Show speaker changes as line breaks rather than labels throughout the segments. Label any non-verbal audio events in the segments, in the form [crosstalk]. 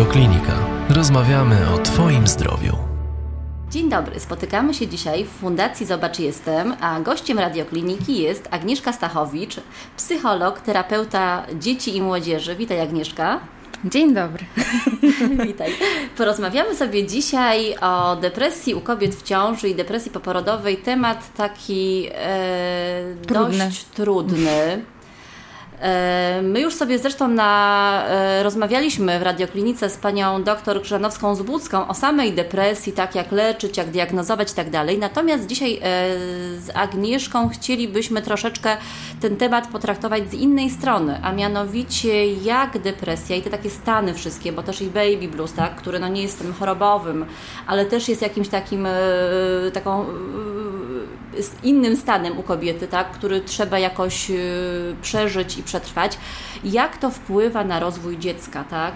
Radioklinika. Rozmawiamy o Twoim zdrowiu.
Dzień dobry, spotykamy się dzisiaj w Fundacji Zobacz Jestem, a gościem radiokliniki jest Agnieszka Stachowicz, psycholog, terapeuta dzieci i młodzieży. Witaj Agnieszka.
Dzień dobry. [laughs]
Witaj. Porozmawiamy sobie dzisiaj o depresji u kobiet w ciąży i depresji poporodowej. Temat taki e,
Trudny.
dość trudny. E, My już sobie zresztą na, e, rozmawialiśmy w radioklinice z panią doktor Grzanowską-Zbudzką o samej depresji, tak jak leczyć, jak diagnozować i tak dalej. Natomiast dzisiaj e, z Agnieszką chcielibyśmy troszeczkę ten temat potraktować z innej strony, a mianowicie jak depresja i te takie stany wszystkie, bo też i baby blues, tak, który no nie jest tym chorobowym, ale też jest jakimś takim taką z innym stanem u kobiety, tak, który trzeba jakoś y, przeżyć i przetrwać. Jak to wpływa na rozwój dziecka, tak?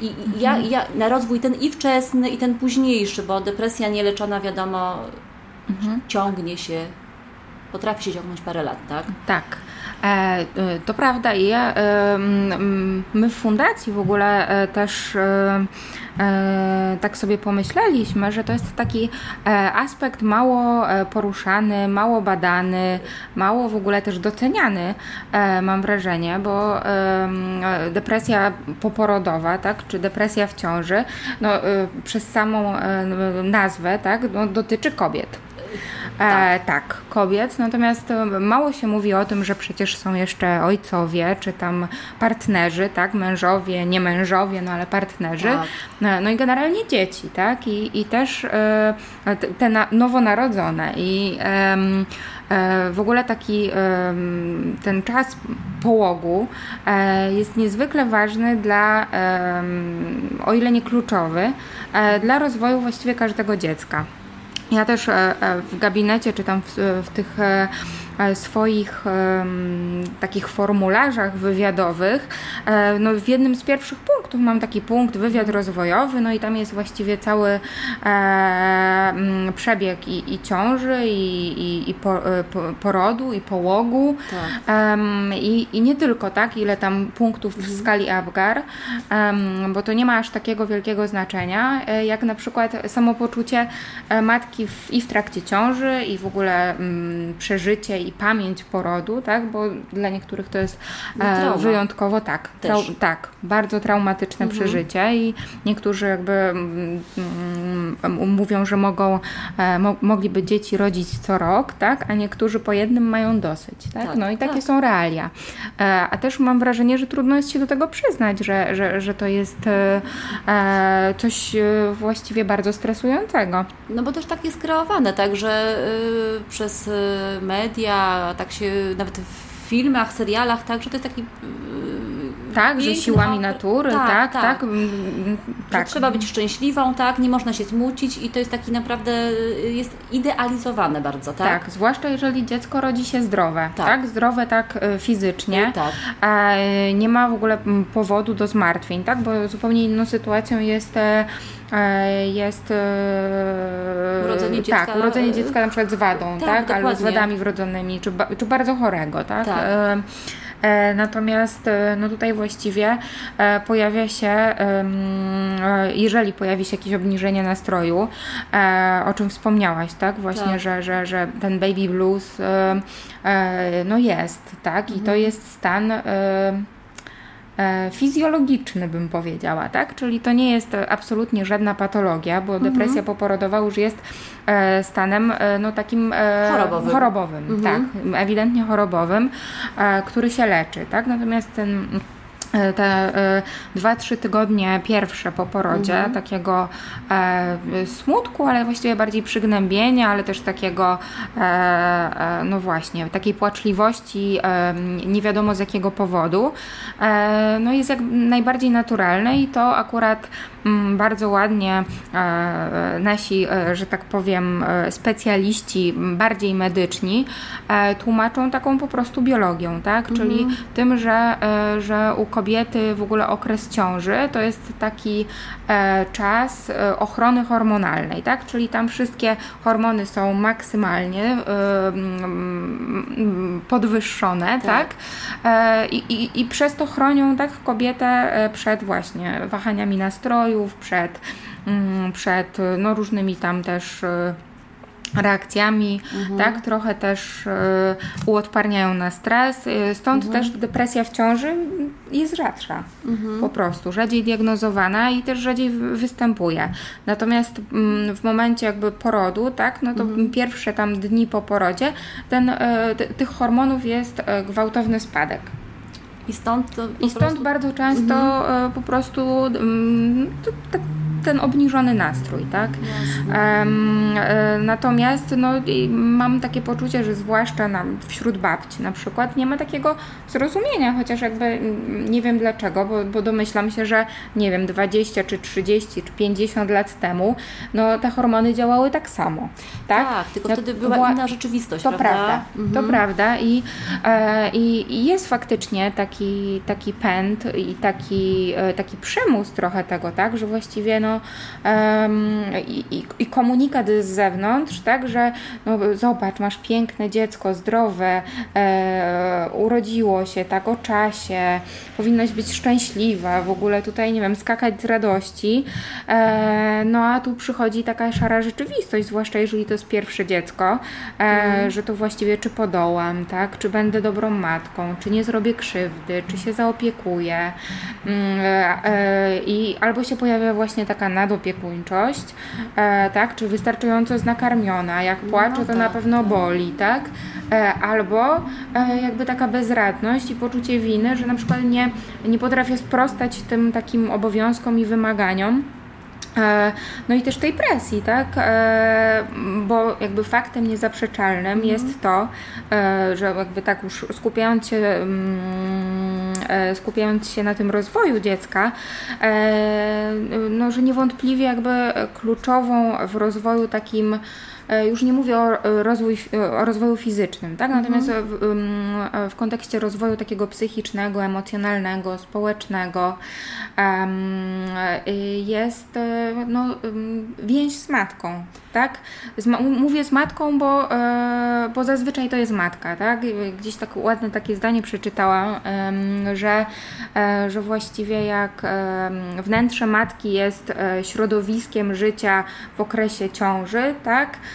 I ja, ja, na rozwój ten i wczesny, i ten późniejszy, bo depresja nieleczona, wiadomo, ciągnie się, potrafi się ciągnąć parę lat, tak?
Tak. E, y, to prawda i ja, e, my w fundacji w ogóle e, też e, e, tak sobie pomyśleliśmy, że to jest taki e, aspekt mało e, poruszany, mało badany, mało w ogóle też doceniany, e, mam wrażenie, bo e, e, depresja poporodowa, tak, czy depresja w ciąży, no, e, przez samą e, nazwę, tak, no, dotyczy kobiet. E, tak, kobiet. Natomiast e, mało się mówi o tym, że przecież są jeszcze ojcowie, czy tam partnerzy, tak, mężowie, nie mężowie, no ale partnerzy.
Tak.
No, no i generalnie dzieci, tak, i, i też e, te, na, nowonarodzone i e, w ogóle taki ten czas połogu e, jest niezwykle ważny dla, o ile nie kluczowy, e, dla rozwoju właściwie każdego dziecka. Ja też e, e, w gabinecie, czy tam w, w tych e, swoich em, takich formularzach wywiadowych, e, no w jednym z pierwszych punktów mam taki punkt wywiad rozwojowy, no i tam jest właściwie cały e, przebieg i, i ciąży, i, i, i po, e, po, porodu, i połogu.
Tak.
I, I nie tylko, tak, ile tam punktów w skali Apgar, bo to nie ma aż takiego wielkiego znaczenia, e, jak na przykład samopoczucie e, matki w, i w trakcie ciąży, i w ogóle mm, przeżycie i pamięć porodu, tak, bo dla niektórych to jest
No,
e, wyjątkowo tak,
Też.
tak, bardzo traumatyczne przeżycie i niektórzy jakby mm, mm, mówią, że mogą, e, mo, mogliby dzieci rodzić co rok, tak, a niektórzy po jednym mają dosyć, tak,
Tak,
no i takie
tak.
są realia. E, A też mam wrażenie, że trudno jest się do tego przyznać, że, że, że to jest coś właściwie bardzo stresującego.
No bo też tak jest kreowane, tak, że y, przez y, media, tak się nawet w filmach, serialach, tak, że to jest taki y,
Tak, że
piękny
siłami natury, tak, tak, mm,
Że
tak.
trzeba być szczęśliwą, tak, nie można się smucić i to jest taki naprawdę, y, jest idealizowane bardzo, tak?
Tak, zwłaszcza jeżeli dziecko rodzi się zdrowe,
Tak.
tak, zdrowe tak e, fizycznie,
Tak.
e, nie ma w ogóle m, powodu do zmartwień, tak, bo zupełnie inną sytuacją jest e, e, jest e,
Urodzenie dziecka,
tak, urodzenie dziecka na przykład z wadą,
tak,
tak, albo z wadami wrodzonymi, czy, czy bardzo chorego, tak.
Tak.
E, Natomiast e, no tutaj właściwie e, pojawia się, jeżeli pojawi się jakieś obniżenie nastroju, o czym wspomniałaś, tak? Właśnie,
Tak.
Że, że, że ten baby blues no jest, tak? I to
Mhm.
jest stan fizjologiczny, bym powiedziała, tak? Czyli to nie jest e, absolutnie żadna patologia, bo
Mhm.
depresja poporodowa już jest e, stanem e, no takim e,
Chorobowym.
chorobowym
Mhm.
tak, ewidentnie chorobowym, e, który się leczy, tak? Natomiast ten e, te e, dwa, trzy tygodnie pierwsze po porodzie,
Mhm.
takiego e, smutku, ale właściwie bardziej przygnębienia, ale też takiego, e, e, no właśnie, takiej płaczliwości, e, nie wiadomo z jakiego powodu, e, no jest jak najbardziej naturalne i to akurat mm, bardzo ładnie e, nasi, e, że tak powiem, e, specjaliści, m, bardziej medyczni, e, tłumaczą taką po prostu biologią, tak? Czyli tym, że, e, że u kobiet kobiety w ogóle okres ciąży to jest taki e, czas e, ochrony hormonalnej, tak? Czyli tam wszystkie hormony są maksymalnie e, mm, podwyższone, tak? tak? I, i, I przez to chronią tak kobietę przed właśnie wahaniami nastrojów, przed, mm, przed no, różnymi tam też reakcjami, mhm. tak, trochę też y, uodparniają na stres, y, stąd mhm. też depresja w ciąży jest rzadsza, mhm. po prostu, rzadziej diagnozowana i też rzadziej występuje. Natomiast mm, w momencie jakby porodu, tak, no to mhm. pierwsze tam dni po porodzie, ten, y, tych hormonów jest gwałtowny spadek.
I stąd,
I stąd prostu... bardzo często mhm. po prostu mm, to, tak ten obniżony nastrój, tak? Um, natomiast no, mam takie poczucie, że zwłaszcza na, wśród babci na przykład nie ma takiego zrozumienia, chociaż jakby mm, nie wiem dlaczego, bo, bo domyślam się, że nie wiem, 20 czy 30 czy 50 lat temu, no te hormony działały tak samo, tak?
Tak, tylko no, wtedy była, była inna rzeczywistość,
to
prawda?
prawda mhm. To prawda i, e, i, i jest faktycznie taki, taki pęd i taki, e, taki przymus trochę tego, tak, że właściwie no um, i, i, komunikat z zewnątrz, tak, że no, zobacz, masz piękne dziecko, zdrowe, e, urodziło się, tak, o czasie, powinnaś być szczęśliwa, w ogóle tutaj, nie wiem, skakać z radości, e, no a tu przychodzi taka szara rzeczywistość, zwłaszcza jeżeli to jest pierwsze dziecko, e, mm. że to właściwie czy podołam, tak, czy będę dobrą matką, czy nie zrobię krzywdy, czy się zaopiekuję mm, e, e, i albo się pojawia właśnie taka nadopiekuńczość, e, tak? Czy wystarczająco jest nakarmiona, jak no płacze, to na tak, pewno boli, tak? E, albo e, jakby taka bezradność i poczucie winy, że na przykład nie, nie potrafię sprostać tym takim obowiązkom i wymaganiom. E, no i też tej presji, tak? E, bo jakby faktem niezaprzeczalnym mm. jest to, e, że jakby tak już skupiając się, mm, skupiając się na tym rozwoju dziecka, no że niewątpliwie jakby kluczową w rozwoju takim E, już nie mówię o, e, rozwój, e, o rozwoju fizycznym, tak? natomiast mhm. w, w, kontekście rozwoju takiego psychicznego, emocjonalnego, społecznego jest no, więź z matką. Tak? Mówię z matką, bo, bo zazwyczaj to jest matka. Tak? Gdzieś tak ładne takie zdanie przeczytałam, że, że właściwie jak wnętrze matki jest środowiskiem życia w okresie ciąży, tak?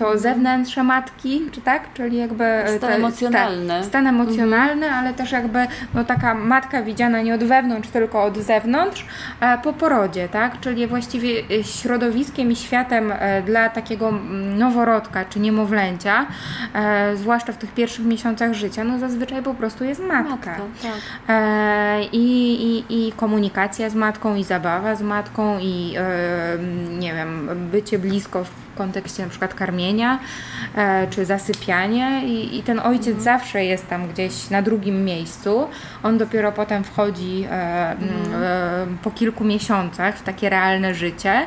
to zewnętrze matki, czy tak? Czyli jakby
stan te, emocjonalny.
Te, stan emocjonalny, mhm. ale też jakby no, taka matka widziana nie od wewnątrz, tylko od zewnątrz e, po porodzie, tak? Czyli właściwie e, środowiskiem i światem e, dla takiego noworodka czy niemowlęcia, zwłaszcza w tych pierwszych miesiącach życia, no zazwyczaj po prostu jest matka. matka tak. i, i, I komunikacja z matką, i zabawa z matką, i nie wiem, bycie blisko w kontekście na przykład karmienia e, czy zasypianie i, i ten ojciec mhm. zawsze jest tam gdzieś na drugim miejscu. On dopiero potem wchodzi e, mhm. e, po kilku miesiącach w takie realne życie,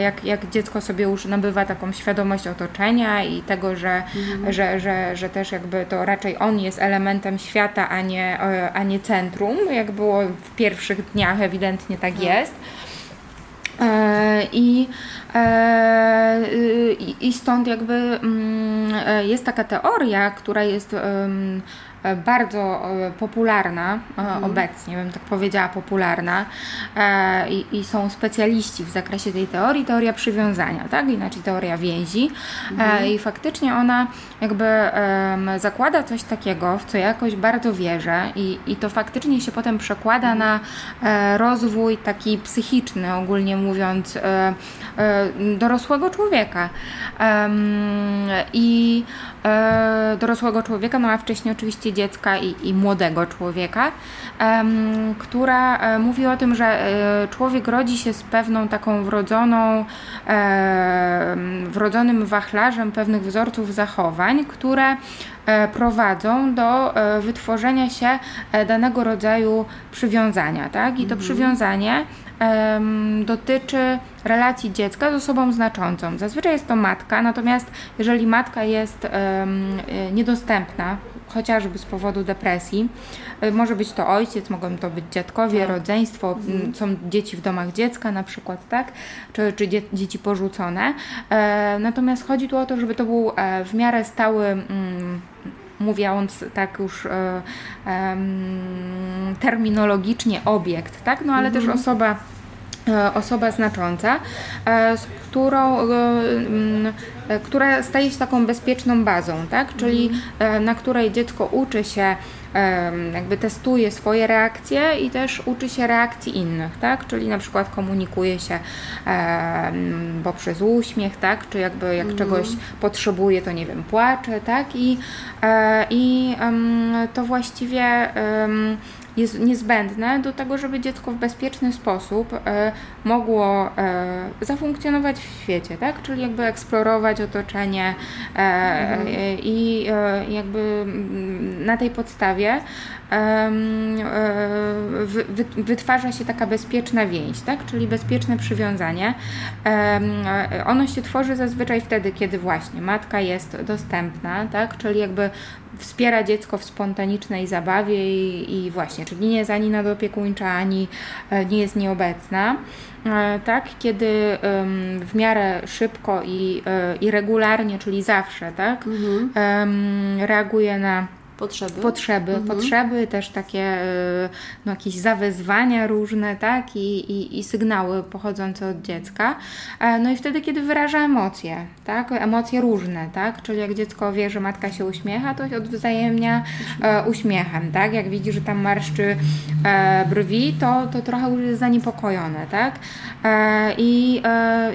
jak, jak dziecko sobie już nabywa taką świadomość otoczenia i tego, że, mhm. że, że, że też jakby to raczej on jest elementem świata, a nie, a nie centrum, jak było w pierwszych dniach ewidentnie tak, tak. jest. I, I stąd jakby mm, e, jest taka teoria, która jest bardzo e, popularna e, mhm. obecnie, bym tak powiedziała, popularna i, i, są specjaliści w zakresie tej teorii, teoria przywiązania, tak? Inaczej teoria więzi mhm. i faktycznie ona jakby zakłada coś takiego, w co jakoś bardzo wierzę i, i to faktycznie się potem przekłada mhm. na e, rozwój taki psychiczny, ogólnie mówiąc, e, e, dorosłego człowieka. I dorosłego człowieka, no a wcześniej oczywiście dziecka i, i młodego człowieka, um, która e, mówi o tym, że e, człowiek rodzi się z pewną taką wrodzoną, e, wrodzonym wachlarzem pewnych wzorców zachowań, które prowadzą do wytworzenia się danego rodzaju przywiązania, tak? I to mhm. przywiązanie dotyczy relacji dziecka z osobą znaczącą. Zazwyczaj jest to matka, natomiast jeżeli matka jest niedostępna chociażby z powodu depresji. E, może być to ojciec, mogą to być dziadkowie, tak. rodzeństwo, mhm. są dzieci w domach dziecka na przykład, tak? Czy, czy dzieci porzucone. E, natomiast chodzi tu o to, żeby to był e, w miarę stały mówiąc tak już e, e, terminologicznie obiekt, tak? No ale mhm. też osoba E, osoba znacząca, e, z którą, e, która staje się taką bezpieczną bazą, tak? czyli mhm. na której dziecko uczy się, jakby testuje swoje reakcje i też uczy się reakcji innych, tak? czyli na przykład komunikuje się poprzez uśmiech, tak? czy jakby jak mhm. czegoś potrzebuje, to nie wiem, płacze, tak? I, i to właściwie jest niezbędne do tego, żeby dziecko w bezpieczny sposób e, mogło e, zafunkcjonować w świecie, tak? Czyli jakby eksplorować otoczenie e, mhm. i jakby na tej podstawie wytwarza się taka bezpieczna więź, tak? czyli bezpieczne przywiązanie. Ono się tworzy zazwyczaj wtedy, kiedy właśnie matka jest dostępna, tak? czyli jakby wspiera dziecko w spontanicznej zabawie i, i właśnie, czyli nie jest ani nadopiekuńcza, ani e, nie jest nieobecna. E, tak, kiedy w miarę szybko i, e, i regularnie, czyli zawsze, tak, mhm. reaguje na
Potrzeby.
Potrzeby, mhm. potrzeby też takie e, no, jakieś zawezwania różne, tak? I, i, I sygnały pochodzące od dziecka. E, no i wtedy, kiedy wyraża emocje, tak? Emocje różne, tak? Czyli jak dziecko wie, że matka się uśmiecha, to odwzajemnia e, uśmiechem, tak? Jak widzi, że tam marszczy e, brwi, to, to trochę już jest zaniepokojone, tak? E, I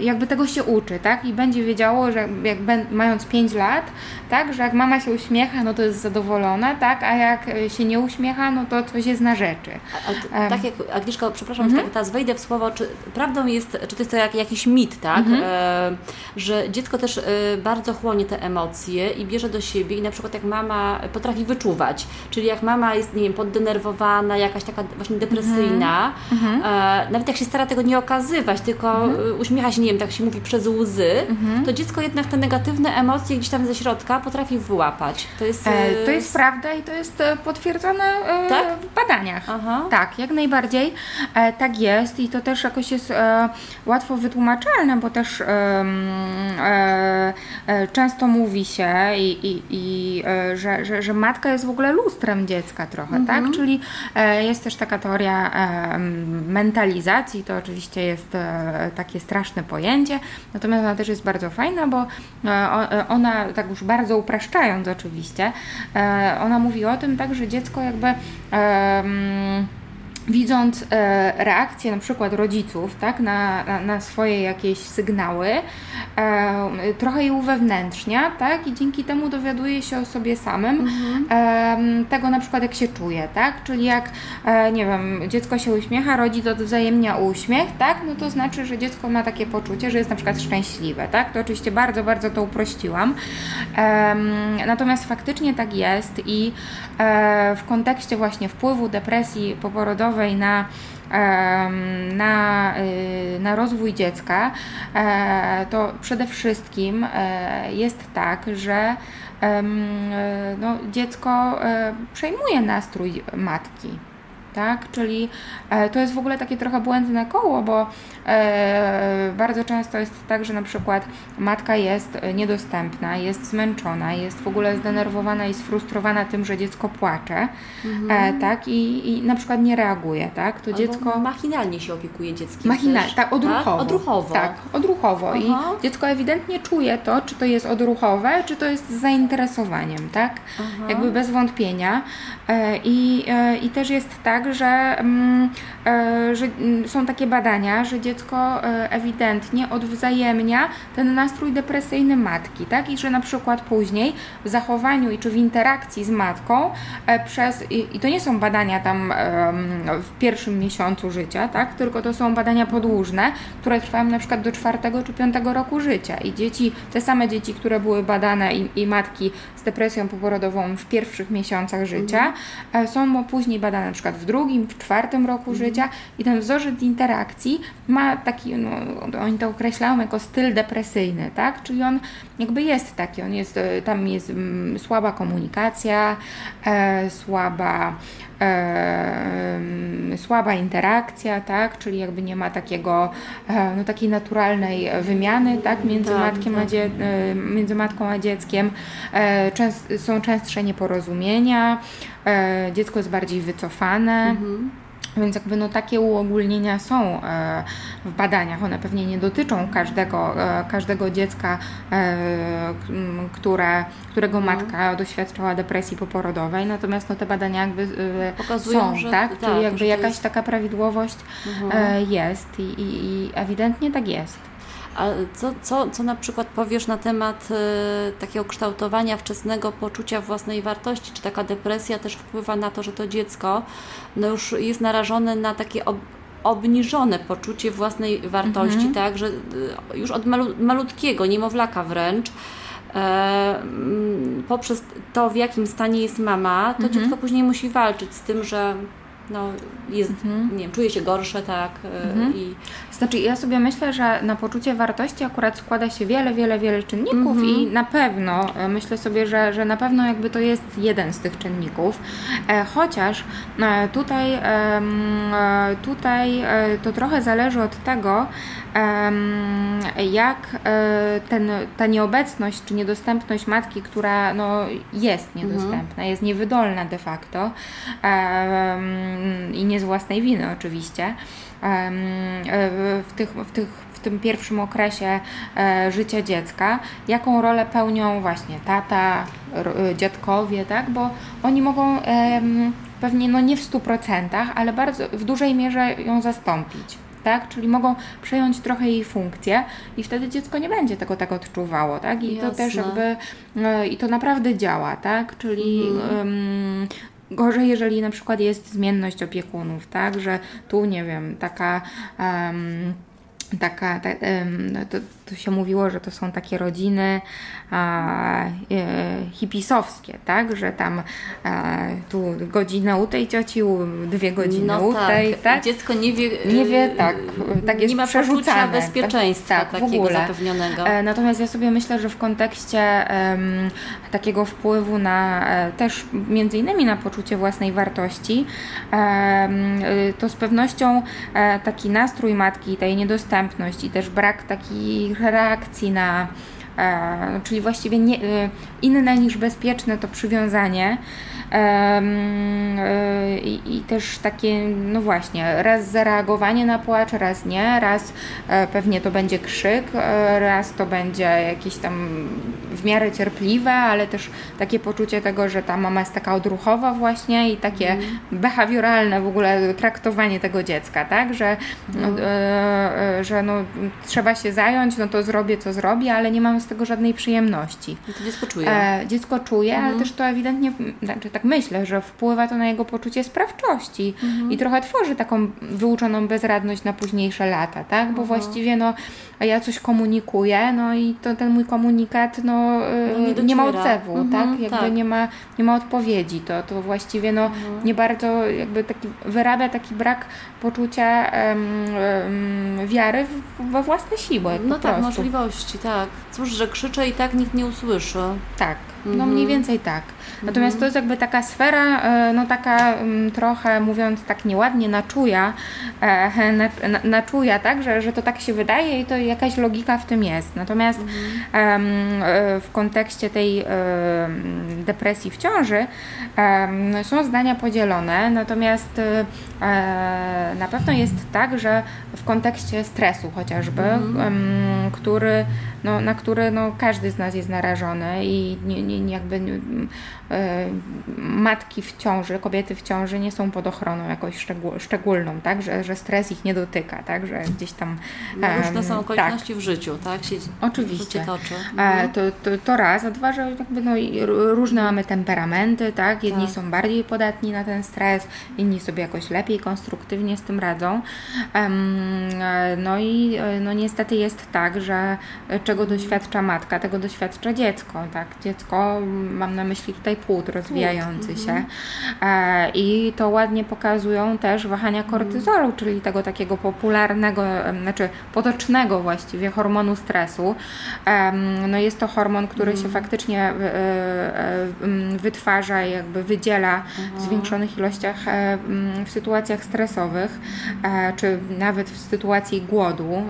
jakby tego się uczy, tak? I będzie wiedziało, że jak mając 5 lat, tak? Że jak mama się uśmiecha, no to jest zadowolona tak? A jak e, się nie uśmiecha, no to coś jest na rzeczy.
A, a, tak jak Agnieszka, przepraszam, mhm. tak teraz wejdę w słowo, czy prawdą jest, czy to jest to jak, jakiś mit, tak? Mhm. E, że dziecko też e, bardzo chłonie te emocje i bierze do siebie i na przykład jak mama potrafi wyczuwać, czyli jak mama jest, nie wiem, poddenerwowana, jakaś taka właśnie depresyjna, mhm. e, nawet jak się stara tego nie okazywać, tylko mhm. E, uśmiecha się, nie wiem, tak się mówi przez łzy, mhm. to dziecko jednak te negatywne emocje gdzieś tam ze środka potrafi wyłapać.
To jest, e, to jest prawda i to jest e, potwierdzone e, tak? w badaniach. Aha. Tak, jak najbardziej e, tak jest i to też jakoś jest łatwo wytłumaczalne, bo też często mówi się, i, i, i że, że, że, matka jest w ogóle lustrem dziecka trochę, tak? mhm. tak? Czyli jest też taka teoria mentalizacji, to oczywiście jest takie straszne pojęcie, natomiast ona też jest bardzo fajna, bo ona, tak już bardzo upraszczając oczywiście, ona mówi o tym tak, że dziecko jakby widząc e, reakcję na przykład rodziców tak, na, na, na swoje jakieś sygnały, e, trochę je uwewnętrznia tak, i dzięki temu dowiaduje się o sobie samym mhm. e, tego na przykład jak się czuje, tak, czyli jak e, nie wiem, dziecko się uśmiecha, rodzic odwzajemnia uśmiech, tak, no to znaczy, że dziecko ma takie poczucie, że jest na przykład szczęśliwe, tak, to oczywiście bardzo, bardzo to uprościłam, natomiast faktycznie tak jest i e, w kontekście właśnie wpływu depresji poporodowej na na, y, na rozwój dziecka, e, to przede wszystkim e, jest tak, że no, dziecko e, przejmuje nastrój matki tak? Czyli e, to jest w ogóle takie trochę błędne koło, bo e, bardzo często jest tak, że na przykład matka jest niedostępna, jest zmęczona, jest w ogóle zdenerwowana i sfrustrowana tym, że dziecko płacze, mhm. e, tak? I, I na przykład nie reaguje, tak?
To Albo dziecko
machinalnie
się opiekuje dzieckiem.
Machinalnie, tak, odruchowo. Tak?
Odruchowo.
Tak, odruchowo. Aha. I dziecko ewidentnie czuje to, czy to jest odruchowe, czy to jest z zainteresowaniem, tak? Aha. Jakby bez wątpienia. E, I, e, I też jest tak, tak, że, mm, że mm, są takie badania, że dziecko e, ewidentnie odwzajemnia ten nastrój depresyjny matki, tak? I że na przykład później w zachowaniu i czy w interakcji z matką e, przez, i, to nie są badania tam w pierwszym miesiącu życia, tak? Tylko to są badania podłużne, które trwają na przykład do czwartego czy piątego roku życia i dzieci, te same dzieci, które były badane i, i matki z depresją poporodową w pierwszych miesiącach życia, mhm. są później badane na przykład w drugim w czwartym roku
Mhm.
Życia i ten wzorzec interakcji ma taki, no, oni to określają jako styl depresyjny, tak? Czyli on jakby jest taki, on jest, e, tam jest mm, słaba komunikacja, e, słaba e, mm, słaba interakcja, tak? Czyli jakby nie ma takiego, e, no takiej naturalnej wymiany, tak? Między,
Tak,
matkiem a
tak.
dzie- e, między matką a dzieckiem. E, częst, są częstsze nieporozumienia, dziecko jest bardziej wycofane.
Mhm.
Więc jakby no takie uogólnienia są e, w badaniach. One pewnie nie dotyczą każdego, e, każdego dziecka, e, które, którego
Mhm.
matka doświadczała depresji poporodowej, natomiast no, te badania jakby
Pokazują,
są,
że-
tak?
tak,
Czyli jakby jakaś
jest-
taka prawidłowość e, jest i, i, i ewidentnie tak jest.
A co, co, co na przykład powiesz na temat e, takiego kształtowania wczesnego poczucia własnej wartości? Czy taka depresja też wpływa na to, że to dziecko no już jest narażone na takie ob, obniżone poczucie własnej wartości, tak? Że e, już od malu, malutkiego, niemowlaka wręcz, e, poprzez to, w jakim stanie jest mama, to dziecko później musi walczyć z tym, że no, jest, nie wiem, czuje się gorsze, tak? e, I,
Znaczy, ja sobie myślę, że na poczucie wartości akurat składa się wiele, wiele, wiele czynników i na pewno, e, myślę sobie, że, że na pewno jakby to jest jeden z tych czynników, e, chociaż tutaj, tutaj to trochę zależy od tego, jak e, ten, ta nieobecność czy niedostępność matki, która no, jest niedostępna, jest niewydolna de facto i nie z własnej winy oczywiście, e, w, tych, w, tych, w tym pierwszym okresie e, życia dziecka, jaką rolę pełnią właśnie tata, dziadkowie, tak? Bo oni mogą pewnie no nie w 100%, ale bardzo w dużej mierze ją zastąpić. Tak? Czyli mogą przejąć trochę jej funkcję i wtedy dziecko nie będzie tego tak odczuwało, tak? I to też
Jasne.
jakby e, i to naprawdę działa, tak? Czyli em, gorzej, jeżeli na przykład jest zmienność opiekunów, tak? Że tu, nie wiem, taka em, taka, ta, no to, to się mówiło, że to są takie rodziny a, e, hipisowskie, tak? Że tam e, tu godzina u tej cioci, dwie godziny
no
u
tak,
tej, tak?
dziecko nie wie,
Nie wie, tak, tak jest
nie ma
przerzucane.
poczucia bezpieczeństwa
Tak, tak, w
takiego
ogóle.
zapewnionego.
E, Natomiast ja sobie myślę, że w kontekście takiego wpływu na e, też między innymi na poczucie własnej wartości, to z pewnością e, taki nastrój matki, tej niedostępność i też brak takich reakcji na czyli właściwie nie, e, inne niż bezpieczne to przywiązanie. E, i, też takie, no właśnie, raz zareagowanie na płacz, raz nie, raz e, pewnie to będzie krzyk, e, raz to będzie jakieś tam w miarę cierpliwe, ale też takie poczucie tego, że ta mama jest taka odruchowa właśnie i takie behawioralne w ogóle traktowanie tego dziecka, tak, że, no, e, e, że no, trzeba się zająć, no to zrobię co zrobię, ale nie mam z tego żadnej przyjemności.
I to dziecko czuje.
E, dziecko czuje,
Mhm.
ale też to ewidentnie, znaczy tak myślę, że wpływa to na jego poczucie sprawczości
Mhm.
i trochę tworzy taką wyuczoną bezradność na późniejsze lata, tak? Bo
Mhm.
właściwie no, ja coś komunikuję, no i to ten mój komunikat no, e,
No, nie
nie, ma odzewu,
Mhm,
tak? Jakby
tak.
Nie, ma, nie ma odpowiedzi, to, to właściwie no,
Mhm.
nie bardzo jakby taki, wyrabia taki brak poczucia em, em, wiary w, we własne siły
no tak,
prostu.
możliwości, tak. Cóż, że krzyczę i tak nikt nie usłyszy.
Tak, no
Mhm.
mniej więcej tak. Natomiast to jest jakby taka sfera, e, no taka mm, trochę mówiąc tak nieładnie, naczuja, e, na, na, naczuja, tak, że, że to tak się wydaje i to jakaś logika w tym jest. Natomiast em, e, w kontekście tej depresji w ciąży są zdania podzielone, natomiast na pewno jest tak, że w kontekście stresu chociażby, em, który, no, na który no, każdy z nas jest narażony i nie, nie, jakby e, matki w ciąży, kobiety w ciąży nie są pod ochroną jakoś szczegół, szczególną, tak, że, że stres ich nie dotyka, tak, że gdzieś tam
No, różne
em,
są
tak,
okoliczności w życiu, tak? Się,
Oczywiście.
Życie toczy.
E, to, to, to raz, a dwa, że jakby no, różne mamy temperamenty, tak? Jedni
Tak.
są bardziej podatni na ten stres, inni sobie jakoś lepiej, konstruktywnie z tym radzą. E, no i e, no niestety jest tak, że e, czego doświadcza doświadcza matka, tego doświadcza dziecko, tak? Dziecko, mam na myśli tutaj płód rozwijający się. Mhm. E, I to ładnie pokazują też wahania kortyzolu, czyli tego takiego popularnego, znaczy potocznego właściwie hormonu stresu. No jest to hormon, który się mhm. faktycznie e, e, wytwarza, jakby wydziela w zwiększonych ilościach w sytuacjach stresowych, czy nawet w sytuacji głodu.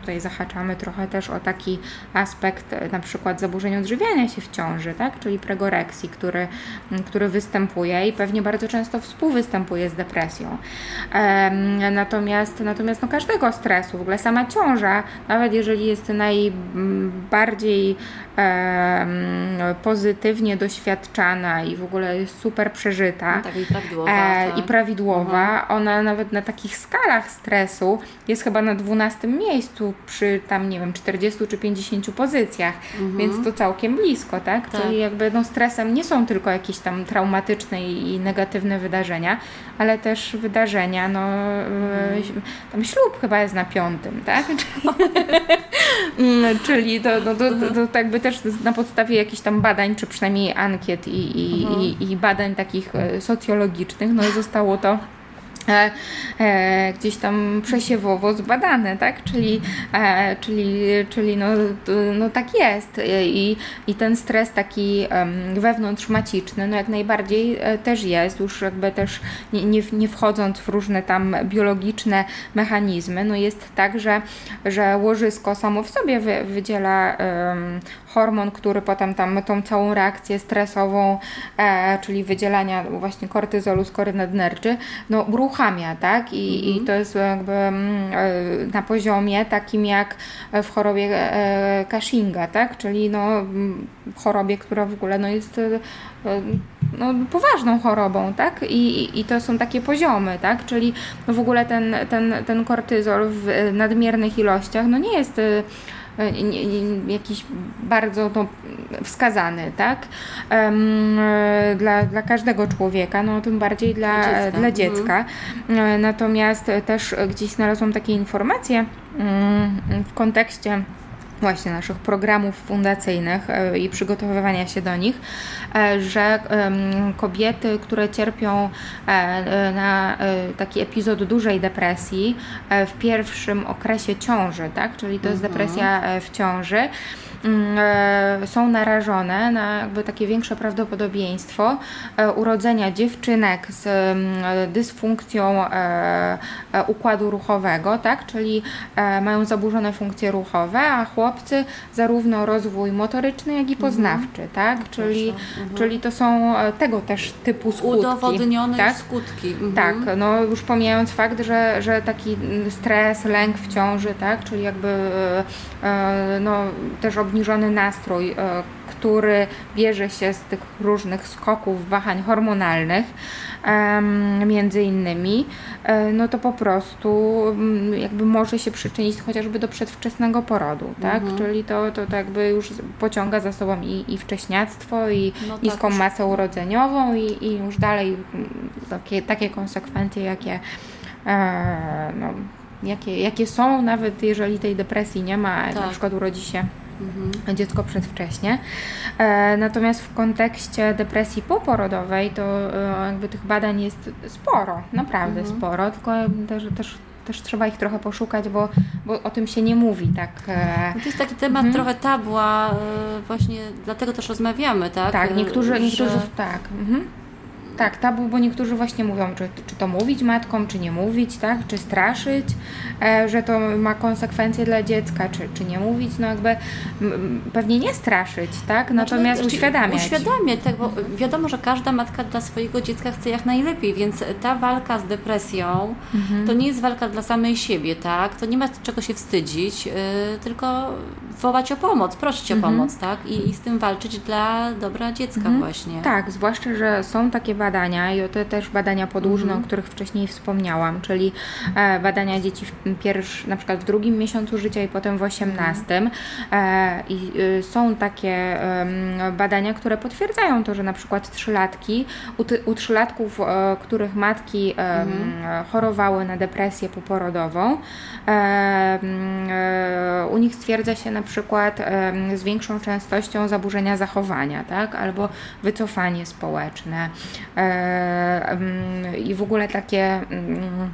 Tutaj zahaczamy trochę też o taki aspekt na przykład zaburzeń odżywiania się w ciąży, tak? czyli pregoreksji, który, który występuje i pewnie bardzo często współwystępuje z depresją. Natomiast, natomiast no, każdego stresu, w ogóle sama ciąża, nawet jeżeli jest najbardziej pozytywnie doświadczana i w ogóle jest super przeżyta
no tak, i prawidłowa, e,
tak. i prawidłowa. Mhm. ona nawet na takich skalach stresu jest chyba na 12 miejscu przy tam, nie wiem, 40 czy 50 pozycjach, mhm. więc to całkiem blisko, tak? tak? Czyli jakby no, stresem nie są tylko jakieś tam traumatyczne i, negatywne wydarzenia, ale też wydarzenia, no mhm. tam ślub chyba jest na piątym, tak? [laughs] Czyli to, no, to, to, to jakby też na podstawie jakichś tam badań, czy przynajmniej ankiet i, i, mhm. i, i badań takich e, socjologicznych, no zostało to E, e, gdzieś tam przesiewowo zbadane, tak? Czyli, e, czyli, czyli no, no tak jest e, I, i ten stres taki wewnątrzmaciczny, no jak najbardziej e, też jest, już jakby też nie, nie, nie wchodząc w różne tam biologiczne mechanizmy, no jest tak, że, że łożysko samo w sobie wy, wydziela um, hormon, który potem tam tą całą reakcję stresową, e, czyli wydzielania właśnie kortyzolu z nadnerczy, no uruchamia, tak? I, mhm. i to jest jakby mm, e, na poziomie takim jak w chorobie e, Cushinga, tak? Czyli no mm, chorobie, która w ogóle no jest e, no, poważną chorobą, tak? I, I to są takie poziomy, tak? Czyli no w ogóle ten, ten, ten kortyzol w nadmiernych ilościach no nie jest jakiś bardzo no, wskazany, tak? E, dla, dla każdego człowieka, no tym bardziej dla, dla dziecka. Dla dziecka. Mhm. Natomiast też gdzieś znalazłam takie informacje mm, w kontekście właśnie naszych programów fundacyjnych e, i przygotowywania się do nich, e, że kobiety, które cierpią e, na taki epizod dużej depresji w pierwszym okresie ciąży, tak? czyli to jest mhm. depresja w ciąży, są narażone na jakby takie większe prawdopodobieństwo e, urodzenia dziewczynek z mm, dysfunkcją e, układu ruchowego, tak? czyli mają zaburzone funkcje ruchowe, a chłopcy zarówno rozwój motoryczny, jak i mhm. poznawczy, tak? No czyli, mhm. czyli to są tego też typu skutki.
Udowodnione tak? skutki.
Mhm. Tak, no już pomijając fakt, że, że taki stres, lęk w ciąży, tak? czyli jakby no, też ob obniżony nastrój, e, który bierze się z tych różnych skoków, wahań hormonalnych, między innymi, e, no to po prostu mm, jakby może się przyczynić chociażby do przedwczesnego porodu, tak? Mhm. Czyli to, to, to jakby już pociąga za sobą i, i wcześniactwo, i no tak, niską masę urodzeniową, i, i już dalej mm, takie, takie konsekwencje, jakie e, no, jakie, jakie są, nawet jeżeli tej depresji nie ma, tak. na przykład urodzi się mhm. dziecko przedwcześnie. E, natomiast w kontekście depresji poporodowej to e, jakby tych badań jest sporo, naprawdę mhm. sporo, tylko też, też też trzeba ich trochę poszukać, bo, bo o tym się nie mówi tak.
E, no to jest taki temat mhm. trochę tabła, właśnie dlatego też rozmawiamy, tak?
Tak, niektórzy, niektórzy tak. Mhm. Tak, tabu, bo niektórzy właśnie mówią, czy, czy to mówić matkom, czy nie mówić, tak? Czy straszyć, e, że to ma konsekwencje dla dziecka, czy, czy nie mówić, no jakby m, pewnie nie straszyć, tak? Natomiast znaczy, uświadamiać.
Uświadamiać, tak, bo wiadomo, że każda matka dla swojego dziecka chce jak najlepiej, więc ta walka z depresją mhm. to nie jest walka dla samej siebie, tak? To nie ma czego się wstydzić, yy, tylko wołać o pomoc, prosić mhm. o pomoc, tak? I, I, z tym walczyć dla dobra dziecka mhm. właśnie.
Tak, zwłaszcza, że są takie badania, badania i to też badania podłużne,
Mhm.
o których wcześniej wspomniałam, czyli e, badania dzieci w pierwszy, na przykład w drugim miesiącu życia i potem w osiemnastym. E, I y, są takie badania, które potwierdzają to, że na przykład trzylatki, u, ty, u trzylatków, e, których matki em, chorowały na depresję poporodową, u nich stwierdza się na przykład z większą częstością zaburzenia zachowania, tak? albo wycofanie społeczne i w ogóle takie. mm,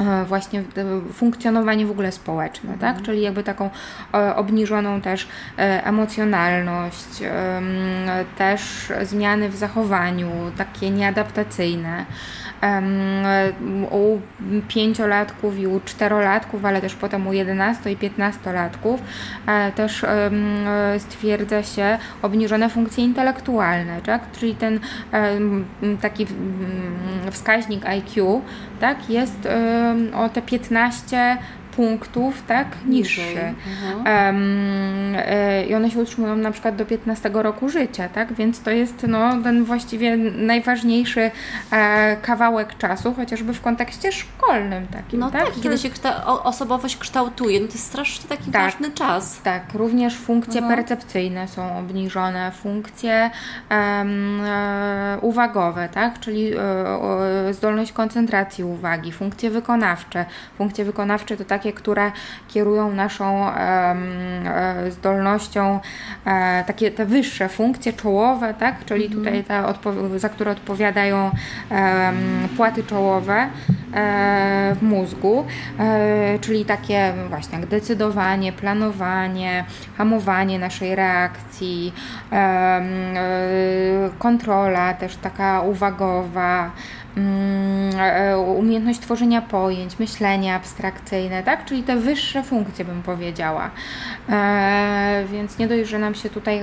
e, właśnie e, funkcjonowanie w ogóle społeczne, tak? Czyli jakby taką e, obniżoną też e, emocjonalność, em, też zmiany w zachowaniu, takie nieadaptacyjne. U pięciolatków i u czterolatków, ale też potem u 11 i 15-latków e, też stwierdza się obniżone funkcje intelektualne, tak? Czyli ten taki wskaźnik IQ, tak? Jest o te 15 punktów, tak? Niższy.
Mhm.
E, I one się utrzymują na przykład do 15 roku życia, tak? Więc to jest no, ten właściwie najważniejszy e, kawałek czasu, chociażby w kontekście szkolnym takim,
No
tak?
tak, kiedy się kszta- osobowość kształtuje, no to jest strasznie taki
Tak.
ważny czas.
Tak, również funkcje
Mhm.
percepcyjne są obniżone, funkcje em, e, uwagowe, tak? czyli e, o, zdolność koncentracji uwagi, funkcje wykonawcze. Funkcje wykonawcze to takie, które kierują naszą e, zdolnością, e, takie te wyższe funkcje czołowe, tak? czyli tutaj te, odpo- za które odpowiadają płaty czołowe e, w mózgu, czyli takie właśnie jak decydowanie, planowanie, hamowanie naszej reakcji, kontrola też taka uwagowa, umiejętność tworzenia pojęć, myślenie abstrakcyjne, tak? Czyli te wyższe funkcje bym powiedziała. E, więc nie dość, że nam się tutaj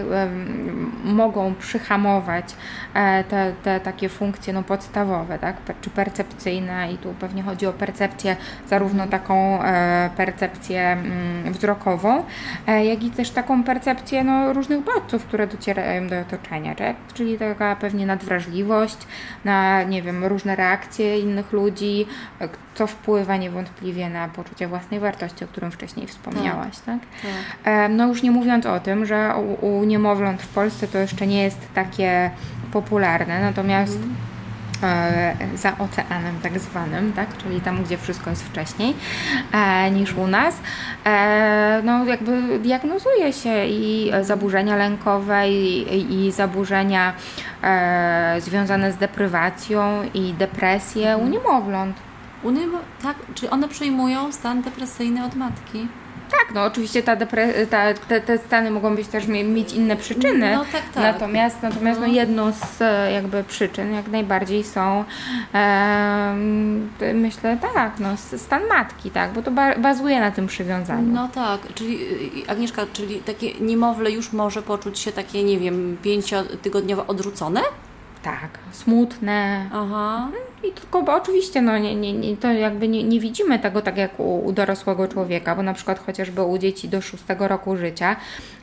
mogą przyhamować e, te, te takie funkcje no, podstawowe, tak? Czy percepcyjne i tu pewnie chodzi o percepcję zarówno taką e, percepcję mm, wzrokową, e, jak i też taką percepcję no, różnych bodźców, które docierają do otoczenia, tak? czyli taka pewnie nadwrażliwość na, nie wiem, różne reakcje innych ludzi, co wpływa niewątpliwie na poczucie własnej wartości, o którym wcześniej wspomniałaś, tak? E, No już nie mówiąc o tym, że u, u niemowląt w Polsce to jeszcze nie jest takie popularne, natomiast e, za oceanem tak zwanym, tak? czyli tam, gdzie wszystko jest wcześniej e, niż u nas, e, no jakby diagnozuje się i zaburzenia lękowe i, i zaburzenia e, związane z deprywacją i depresję u niemowląt.
U niego, tak, czy one przyjmują stan depresyjny od matki?
Tak, no oczywiście ta depre- ta, te, te stany mogą być też mie- mieć inne przyczyny.
No tak, tak.
Natomiast, natomiast no, jedną z e, jakby przyczyn jak najbardziej są ty- myślę tak, no stan matki, tak, bo to ba- bazuje na tym przywiązaniu.
No tak, czyli y, Agnieszka, czyli takie niemowlę już może poczuć się takie, nie wiem, pięciotygodniowo odrzucone?
Tak, smutne.
Aha.
I tylko, bo oczywiście, no nie, nie, nie, to jakby nie, nie widzimy tego tak jak u, u dorosłego człowieka, bo na przykład chociażby u dzieci do szóstego roku życia,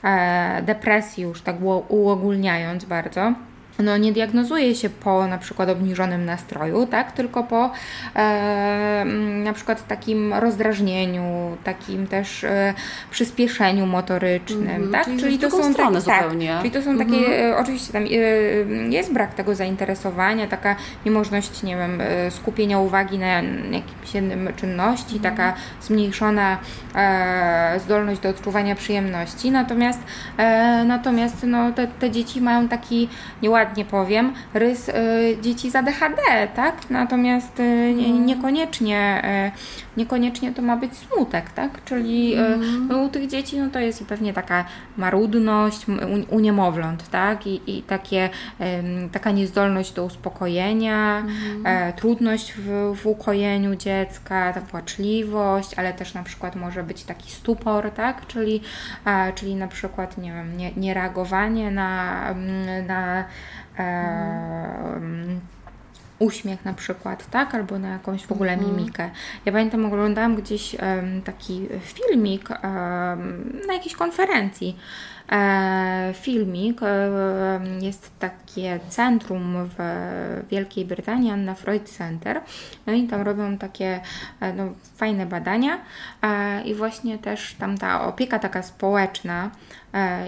e, depresji już tak uo- uogólniając bardzo, no nie diagnozuje się po na przykład obniżonym nastroju, tak, tylko po e, mm, na przykład takim rozdrażnieniu, takim też e, przyspieszeniu motorycznym,
Mhm,
tak,
czyli w drugą stronę
takie,
zupełnie.
Tak, czyli to są takie, e, oczywiście tam e, jest brak tego zainteresowania, taka niemożność, nie wiem, e, skupienia uwagi na jakimś jednym czynności, taka zmniejszona e, zdolność do odczuwania przyjemności, natomiast e, natomiast no, te, te dzieci mają taki, nieładnie powiem, rys e, dzieci z ADHD, tak? Natomiast e, nie, niekoniecznie, e, niekoniecznie to ma być smutek, tak? Czyli no, u tych dzieci no, to jest pewnie taka marudność u, u niemowląt, tak? I, i takie, taka niezdolność do uspokojenia, e, trudność w, w ukojeniu dziecka, ta płaczliwość, ale też na przykład może być taki stupor, tak? Czyli, czyli na przykład, nie wiem, nie, niereagowanie na, na mm, uśmiech na przykład, tak? Albo na jakąś w ogóle mimikę. Ja pamiętam, oglądałam gdzieś taki filmik na jakiejś konferencji e, filmik. E, jest takie centrum w Wielkiej Brytanii, Anna Freud Center. No i tam robią takie e, no, fajne badania i właśnie też tam ta opieka taka społeczna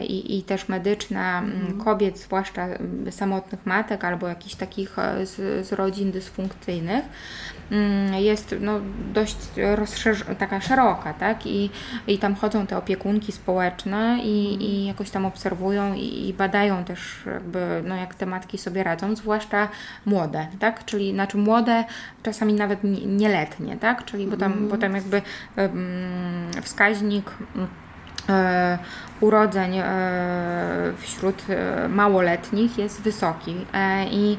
i, i też medyczna mm. kobiet, zwłaszcza samotnych matek albo jakichś takich z, z rodzin dysfunkcyjnych mm, jest no, dość taka szeroka, tak? I, I tam chodzą te opiekunki społeczne i, i jakoś tam obserwują i, i badają też jakby, no, jak te matki sobie radzą, zwłaszcza młode, tak? Czyli znaczy młode, czasami nawet nieletnie, tak? Czyli bo tam, mm. bo tam jakby um, wskaźnik e, urodzeń e, wśród e, małoletnich jest wysoki i,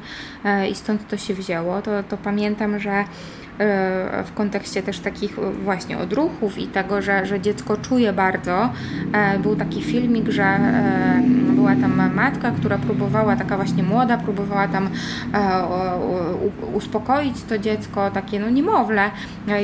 i stąd to się wzięło. To, to pamiętam, że E, w kontekście też takich właśnie odruchów i tego, że, że dziecko czuje bardzo. E, był taki filmik, że e, była tam matka, która próbowała, taka właśnie młoda, próbowała tam uspokoić to dziecko, takie no niemowlę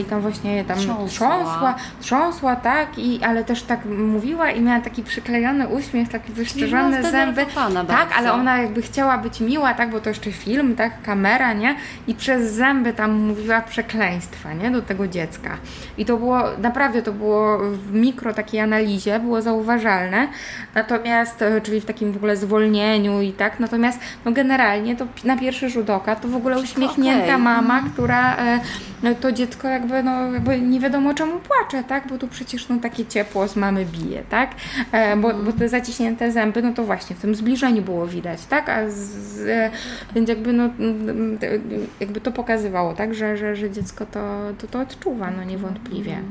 i tam właśnie tam trząsła, trząsła, trząsła tak, i, ale też tak mówiła i miała taki przyklejony uśmiech, takie wyszczerzone zęby. Tak, ale ona jakby chciała być miła, tak, bo to jeszcze film, tak, kamera, nie? I przez zęby tam mówiła przeklejone przekleństwa nie? do tego dziecka. I to było, naprawdę to było w mikro takiej analizie, było zauważalne, natomiast, e, czyli w takim w ogóle zwolnieniu i tak, natomiast no generalnie to na pierwszy rzut oka to w ogóle uśmiechnięta okay. mama, mhm. która e, to dziecko jakby, no, jakby nie wiadomo czemu płacze, tak, bo tu przecież no, takie ciepło z mamy bije, tak, e, bo, bo te zaciśnięte zęby, no to właśnie w tym zbliżeniu było widać, tak, a z, więc jakby no, jakby to pokazywało, tak, że, że, że dziecko to, to, to odczuwa, no niewątpliwie.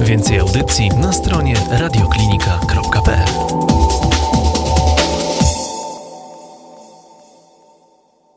Więcej audycji na stronie radioklinika.pl